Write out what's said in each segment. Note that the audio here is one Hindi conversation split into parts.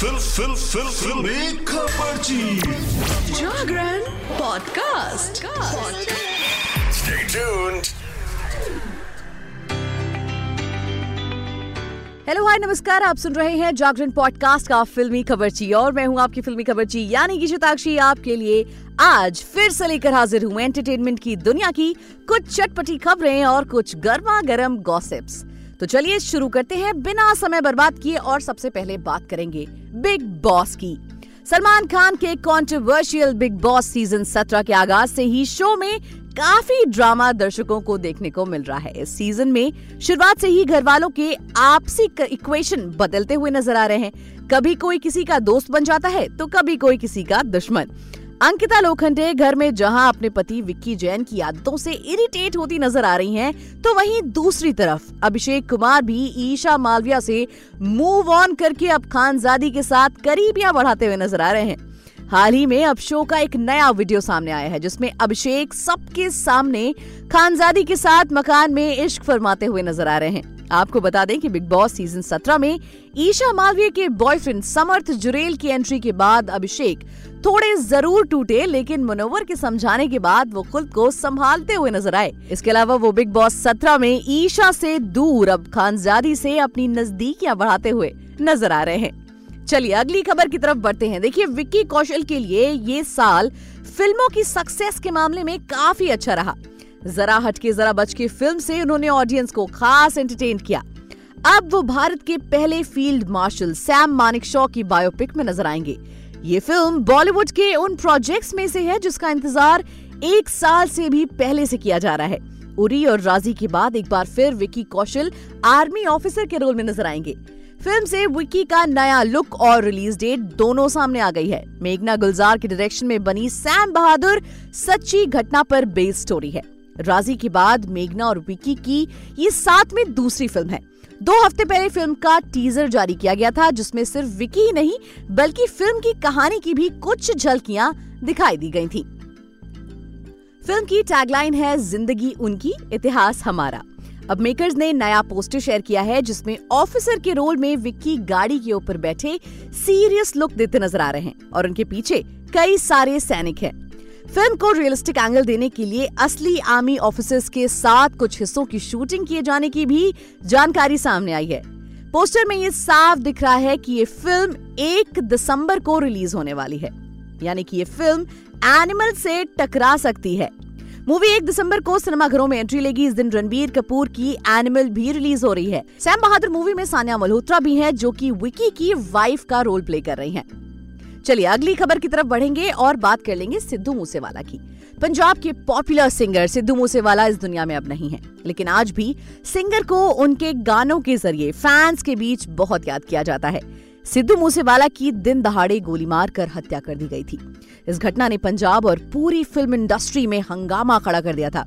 फिल फिल फिल फिल्मी खबरची Jagran podcast. Stay tuned. Hello hi नमस्कार आप सुन रहे हैं जागरण पॉडकास्ट का फिल्मी खबरची और मैं हूँ आपकी फिल्मी खबरची यानी कि शताक्षी आपके लिए आज फिर से लेकर हाजिर हूँ एंटरटेनमेंट की दुनिया की कुछ चटपटी खबरें और कुछ गर्मा गर्म गॉसिप्स तो चलिए शुरू करते हैं। बिना समय बर्बाद किए और सबसे पहले बात करेंगे बिग बॉस की। सलमान खान के कंट्रोवर्शियल बिग बॉस सीज़न 17 के आगाज़ से ही शो में काफ़ी ड्रामा दर्शकों को देखने को मिल रहा है। इस सीज़न में शुरुआत से ही घर वालों के आपसी इक्वेशन बदलते हुए नज़र आ रहे हैं। कभी कोई किसी का दोस्त बन जाता है तो कभी कोई किसी का दुश्मन। अंकिता लोखंडे घर में जहाँ अपने पति विक्की जैन की आदतों से इरिटेट होती नज़र आ रही हैं, तो वहीं दूसरी तरफ़ अभिषेक कुमार भी ईशा मालविया से मूव ऑन करके अब खानजादी के साथ करीबियाँ बढ़ाते हुए नज़र आ रहे हैं। हाल ही में अब शो का एक नया वीडियो सामने आया है जिसमें अभिषेक सबके सामने खानजादी के साथ मकान में इश्क फरमाते हुए नज़र आ रहे हैं। आपको बता दें कि बिग बॉस सीज़न 17 में ईशा मालवीय के बॉयफ्रेंड समर्थ जुरेल की एंट्री के बाद अभिषेक थोड़े ज़रूर टूटे, लेकिन मनोवर के समझाने के बाद वो खुद को संभालते हुए नज़र आए। इसके अलावा वो बिग बॉस 17 में ईशा से दूर, अब खानजादी से अपनी नजदीकियाँ बढ़ाते हुए नज़र आ रहे हैं। चलिए, अगली खबर की तरफ़ बढ़ते हैं। देखिए, विक्की कौशल के लिए ये साल फ़िल्मों की सक्सेस के मामले में काफ़ी अच्छा रहा। जरा हटके जरा बच के फ़िल्म से उन्होंने ऑडियंस को खास एंटरटेन किया। अब वो भारत के पहले field marshal Sam Manik Shaw की बायोपिक में नज़र आएँगे। ये फ़िल्म बॉलीवुड के उन प्रोजेक्ट्स में से है जिसका इंतज़ार एक साल से भी पहले से किया जा रहा है। उरी और राज़ी के बाद एक बार फिर विकी कौशल आर्मी ऑफिसर के रोल में नज़र आएँगे। फ़िल्म से विकी का नया लुक और रिलीज़ डेट दोनों सामने आ गई है। मेघना गुलजार के डायरेक्शन में बनी सैम बहादुर सच्ची घटना पर बेस्ड स्टोरी है। राज़ी के बाद मेघना और विकी की ये साथ में दूसरी फ़िल्म है। दो हफ़्ते पहले फ़िल्म का टीजर जारी किया गया था, जिसमें सिर्फ़ विकी ही नहीं, बल्कि फ़िल्म की कहानी की भी कुछ झलकियाँ दिखाई दी गई थी। फ़िल्म की टैगलाइन है ज़िंदगी उनकी, इतिहास हमारा। अब मेकर्स ने नया पोस्टर शेयर किया है, जिसमें ऑफिसर के रोल में विक्की गाड़ी के ऊपर बैठे सीरियस लुक देते नज़र आ रहे हैं, और उनके पीछे कई सारे सैनिक हैं। फ़िल्म को रियलिस्टिक एंगल देने के लिए असली आर्मी ऑफिसर्स के साथ कुछ हिस्सों की शूटिंग किए जाने की भी जानकारी सामने आई है। पोस्टर में ये साफ़ दिख रहा है कि ये फ़िल्म एक दिसंबर को रिलीज़ होने वाली है। यानी कि ये फ़िल्म एनिमल से टकरा सकती है। मूवी एक दिसंबर को सिनेमाघरों में एंट्री लेगी। इस दिन रणबीर कपूर की एनिमल भी रिलीज़ हो रही है। सैम बहादुर मूवी में सानिया मल्होत्रा भी हैं, जो कि विकी की वाइफ का रोल प्ले कर रही हैं। चलिए, अगली खबर की तरफ़ बढ़ेंगे और बात कर लेंगे सिद्धू मूसेवाला की। पंजाब के पॉपुलर सिंगर सिद्धू मूसेवाला इस दुनिया में अब नहीं है। लेकिन आज भी सिंगर को उनके गानों के ज़रिए फैंस के बीच बहुत याद किया जाता है। सिद्धू मूसेवाला की दिन दहाड़े गोली मार कर हत्या कर दी गई थी। इस घटना ने पंजाब और पूरी फ़िल्म इंडस्ट्री में हंगामा खड़ा कर दिया था।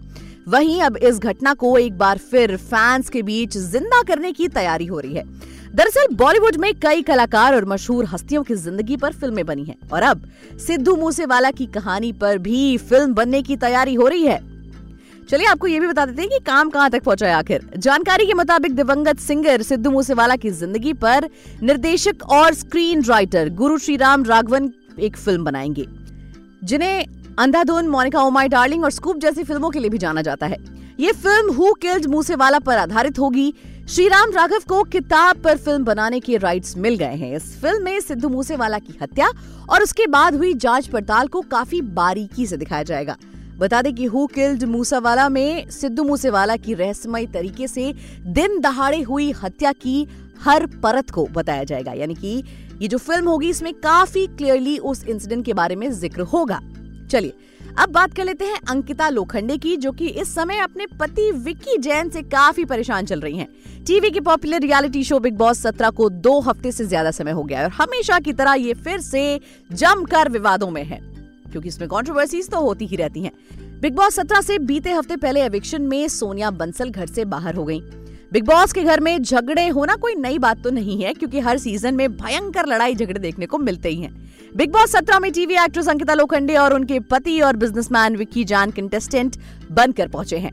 वहीं अब इस घटना को एक बार फिर फैंस के बीच ज़िंदा करने की तैयारी हो रही है। दरअसल बॉलीवुड में कई कलाकार और मशहूर हस्तियों की ज़िंदगी पर फ़िल्में बनी हैं। और अब सिद्धू मूसेवाला की कहानी पर भी फ़िल्म बनने की तैयारी हो रही है। चलिए आपको ये भी बता देते हैं कि काम कहाँ तक पहुँचा है आखिर। जानकारी के मुताबिक दिवंगत सिंगर सिद्धू मूसेवाला की ज़िंदगी पर निर्देशक और स्क्रीन राइटर गुरु श्री राम राघवन एक फ़िल्म बनाएँगे, जिन्हें अंधाधुन, मोनिका ओमाई डार्लिंग और स्कूप जैसी फ़िल्मों के लिए भी जाना जाता है। ये फ़िल्म हु किल्ड मूसेवाला पर आधारित होगी श्रीराम राघव को किताब पर फ़िल्म बनाने के राइट्स मिल गए हैं। इस फ़िल्म में सिद्धू मूसेवाला की हत्या और उसके बाद हुई जाँच पड़ताल को काफ़ी बारीकी से दिखाया जाएगा। बता दें कि हु किल्ड मूसावाला में सिद्धू मूसेवाला की रहस्यमय तरीके से दिन दहाड़े हुई हत्या की हर परत को बताया जाएगा। यानी कि ये जो फ़िल्म होगी, इसमें काफ़ी क्लियरली उस इंसिडेंट के बारे में ज़िक्र होगा। चलिए अब बात कर लेते हैं अंकिता लोखंडे की, जो कि इस समय अपने पति विक्की जैन से काफ़ी परेशान चल रही हैं। टीवी के popular reality show Bigg Boss सत्रह को दो हफ़्ते से ज़्यादा समय हो गया है और हमेशा की तरह ये फिर से जमकर विवादों में है, क्योंकि इसमें कंट्रोवर्सीज तो होती ही रहती है बिग बॉस सत्रह से बीते हफ़्ते पहले एविक्शन में सोनिया बंसल घर से बाहर हो गई बिग बॉस के घर में झगड़े होना कोई नई बात तो नहीं है, क्योंकि हर सीज़न में भयंकर लड़ाई झगड़े देखने को मिलते ही हैं। बिग बॉस सत्रह में टीवी एक्ट्रेस अंकिता लोखंडे और उनके पति और बिजनेसमैन विक्की जान कंटेस्टेंट बनकर पहुँचे हैं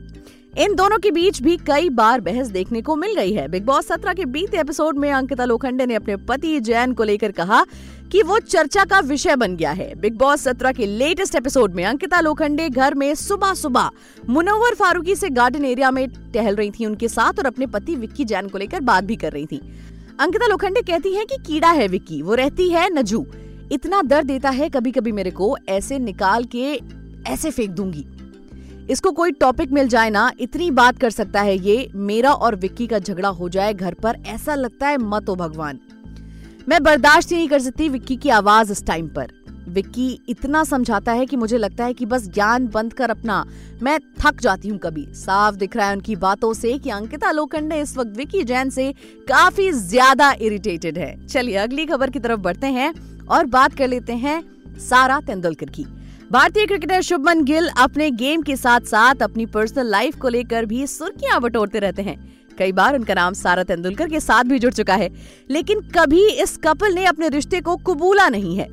इन दोनों के बीच भी कई बार बहस देखने को मिल गई है। बिग बॉस सत्रह के बीते एपिसोड में अंकिता लोखंडे ने अपने पति जैन को लेकर कहा कि वो चर्चा का विषय बन गया है। बिग बॉस सत्रह के लेटेस्ट एपिसोड में अंकिता लोखंडे घर में सुबह सुबह मुनव्वर फारूकी से गार्डन एरिया में टहल रही थी उनके साथ और अपने पति विक्की जैन को लेकर बात भी कर रही थी। अंकिता लोखंडे कहती है कि कीड़ा है विक्की, वो रहती है नजू। इतना दर्द देता है कभी कभी मेरे को ऐसे निकाल के ऐसे फेंक दूँगी। इसको कोई टॉपिक मिल जाए ना, इतनी बात कर सकता है ये, मेरा और विक्की का झगड़ा हो जाए घर पर, ऐसा लगता है मत हो भगवान। मैं बर्दाश्त नहीं कर सकती विक्की की आवाज़ इस टाइम पर। विक्की इतना समझाता है कि मुझे लगता है कि बस ज्ञान बंद कर अपना, मैं थक जाती हूँ कभी। साफ़ दिख रहा है उनकी बातों से कि अंकिता लोखंडे इस वक्त विक्की जैन से काफ़ी ज़्यादा इरिटेटेड है। चलिए अगली खबर की तरफ़ बढ़ते हैं और बात कर लेते हैं सारा तेंदुलकर की। भारतीय क्रिकेटर शुभमन गिल अपने गेम के साथ साथ अपनी पर्सनल लाइफ को लेकर भी सुर्खियाँ बटोरते रहते हैं। कई बार उनका नाम सारा तेंदुलकर के साथ भी जुड़ चुका है, लेकिन कभी इस कपल ने अपने रिश्ते को कबूला नहीं है।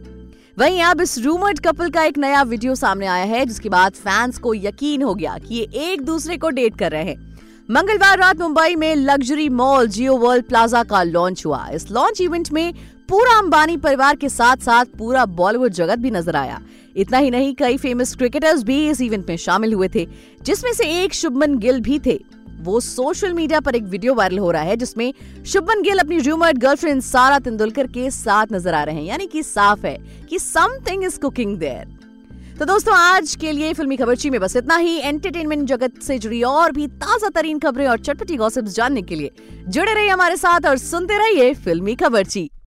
वहीं अब इस रूमर्ड कपल का एक नया वीडियो सामने आया है, जिसके बाद फैंस को यकीन हो गया कि ये एक दूसरे को डेट कर रहे हैं। मंगलवार रात मुंबई में luxury mall Jio world plaza का लॉन्च हुआ। इस लॉन्च इवेंट में पूरा अंबानी परिवार के साथ साथ पूरा बॉलीवुड जगत भी नज़र आया। इतना ही नहीं, कई फ़ेमस क्रिकेटर्स भी इस इवेंट में शामिल हुए थे, जिसमें से एक शुभमन गिल भी थे। वो सोशल मीडिया पर एक वीडियो वायरल हो रहा है, जिसमें शुभमन गिल अपनी रूमर्ड गर्लफ्रेंड सारा तेंदुलकर के साथ नज़र आ रहे हैं, यानी कि साफ़ है कि समथिंग इज़ कुकिंग देयर तो दोस्तों, आज के लिए फिल्मी खबरची में बस इतना ही। एंटरटेनमेंट जगत से जुड़ी और भी ताज़ा तरीन खबरें और चटपटी गॉसिप्स जानने के लिए जुड़े रहिए हमारे साथ और सुनते रहिए फिल्मी खबरची।